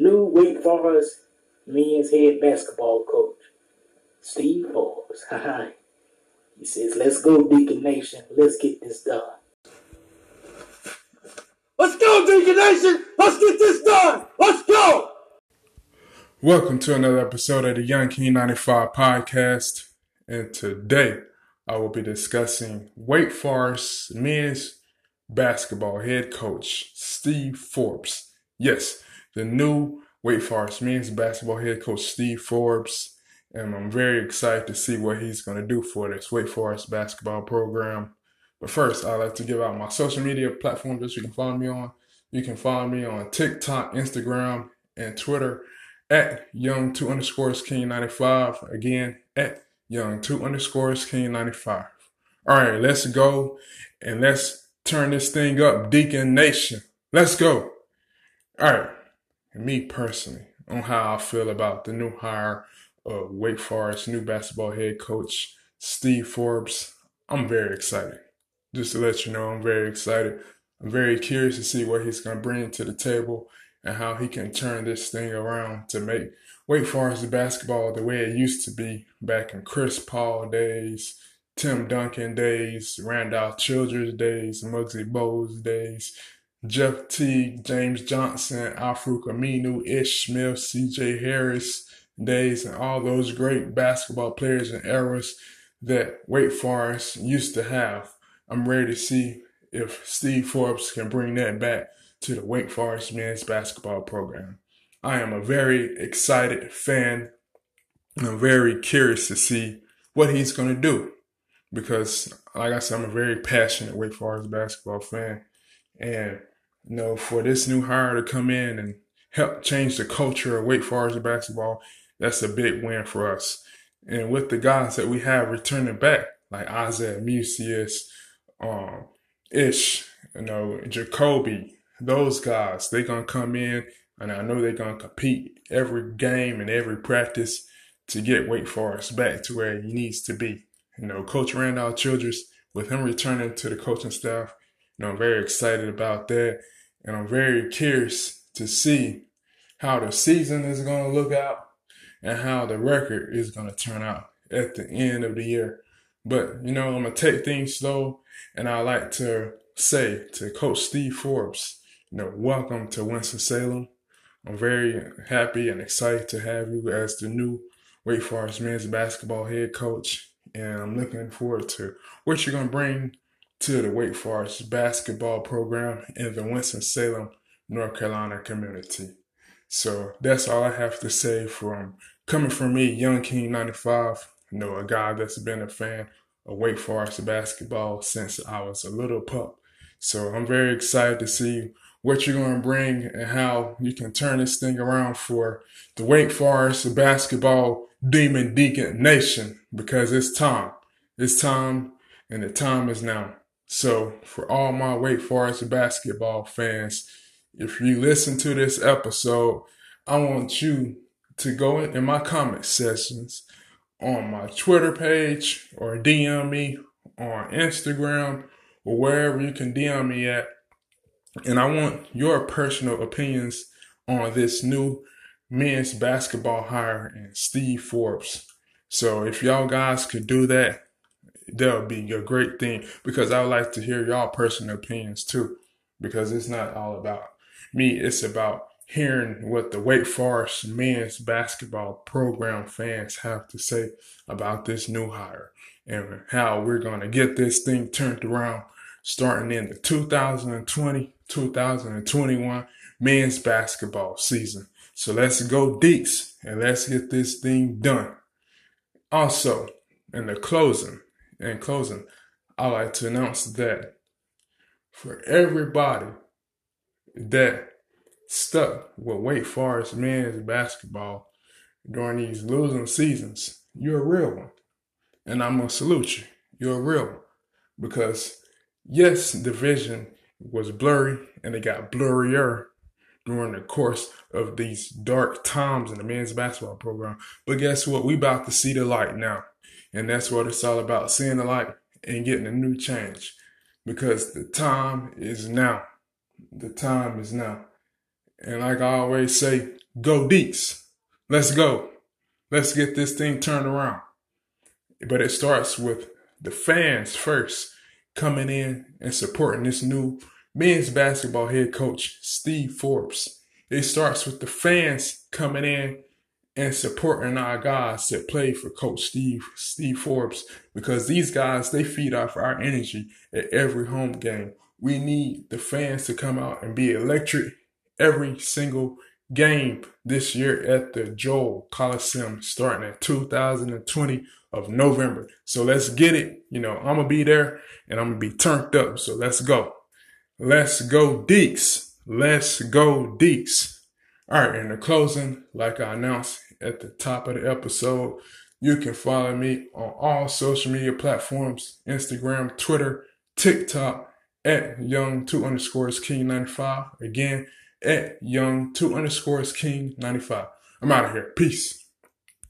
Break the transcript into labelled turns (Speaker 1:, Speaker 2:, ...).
Speaker 1: new Wake Forest men's head basketball coach, Steve Forbes. he says, let's go, Deacon Nation. Let's get this done.
Speaker 2: Let's go, Deacon Nation. Let's get this done. Let's go.
Speaker 3: Welcome to another episode of the Young King 95 podcast. And today I will be discussing Wake Forest men's basketball head coach, Steve Forbes. Yes, the new Wake Forest men's basketball head coach, Steve Forbes. And I'm very excited to see what he's going to do for this Wake Forest basketball program. But first, I'd like to give out my social media platforms that you can follow me on. You can follow me on TikTok, Instagram, and Twitter at young2 underscores king95. Again, at young2 underscores king95. All right, let's go and let's turn this thing up, Deacon Nation. Let's go. All right, me personally, on how I feel about the new hire of Wake Forest new basketball head coach, Steve Forbes. I'm very excited just to let you know, I'm very excited. I'm very curious to see what he's going to bring to the table and how he can turn this thing around to make Wake Forest basketball the way it used to be back in Chris Paul days, Tim Duncan days, Randolph Childress days, Muggsy Bogues days, Jeff Teague, James Johnson, Al-Farouq Aminu, Ish Smith, CJ Harris days, and all those great basketball players and eras that Wake Forest used to have. I'm ready to see if Steve Forbes can bring that back to the Wake Forest men's basketball program. I am a very excited fan and I'm very curious to see what he's going to do because, like I said, I'm a very passionate Wake Forest basketball fan. And, you know, for this new hire to come in and help change the culture of Wake Forest basketball, that's a big win for us. And with the guys that we have returning back, like Isaiah Mucius, um, Ish, you know, Jacoby, those guys, they gonna come in and I know they're gonna compete every game and every practice to get Wake Forest back to where he needs to be. You know, Coach Randolph Childress, with him returning to the coaching staff, know, I'm very excited about that. And I'm very curious to see how the season is gonna look out and how the record is gonna turn out at the end of the year. But, you know, I'm going to take things slow. And I like to say to Coach Steve Forbes, you know, welcome to Winston-Salem. I'm very happy and excited to have you as the new Wake Forest men's basketball head coach. And I'm looking forward to what you're going to bring to the Wake Forest basketball program in the Winston-Salem, North Carolina community. So that's all I have to say from coming from me, Young King 95 you know, a guy that's been a fan of Wake Forest basketball since I was a little pup. So I'm very excited to see what you're going to bring and how you can turn this thing around for the Wake Forest basketball Demon Deacon Nation because it's time. It's time and the time is now. So for all my Wake Forest basketball fans, if you listen to this episode, I want you to go in, my comment sessions on my Twitter page or DM me on Instagram or wherever you can DM me at. And I want your personal opinions on this new men's basketball hire and Steve Forbes. So if y'all guys could do that, that would be a great thing because I would like to hear y'all personal opinions too. Because it's not all about me, it's about hearing what the Wake Forest men's basketball program fans have to say about this new hire and how we're going to get this thing turned around starting in the 2020 2021 men's basketball season. So let's go Deeks and let's get this thing done. Also, in the closing, in closing, I like to announce that for everybody that stuck with Wake Forest men's basketball during these losing seasons, you're a real one. And I'm going to salute you. You're a real one. Because, yes, the vision was blurry and it got blurrier during the course of these dark times in the men's basketball program. But guess what? We about to see the light now. And that's what it's all about, seeing the light and getting a new change. Because the time is now. The time is now. And like I always say, go Deeks. Let's go. Let's get this thing turned around. But it starts with the fans first coming in and supporting this new men's basketball head coach, Steve Forbes. It starts with the fans coming in and supporting our guys that play for Coach Steve Steve Forbes because these guys they feed off our energy at every home game. We need the fans to come out and be electric every single game this year at the Joel Coliseum starting at 2020 of November. So let's get it. You know, I'm gonna be there and I'm gonna be turned up. So let's go. Let's go Deeks. Let's go Deeks. All right, in the closing, like I announced at the top of the episode, you can follow me on all social media platforms, Instagram, Twitter, TikTok, at young two underscores king 95. Again, at young two underscores king 95. I'm out of here. Peace.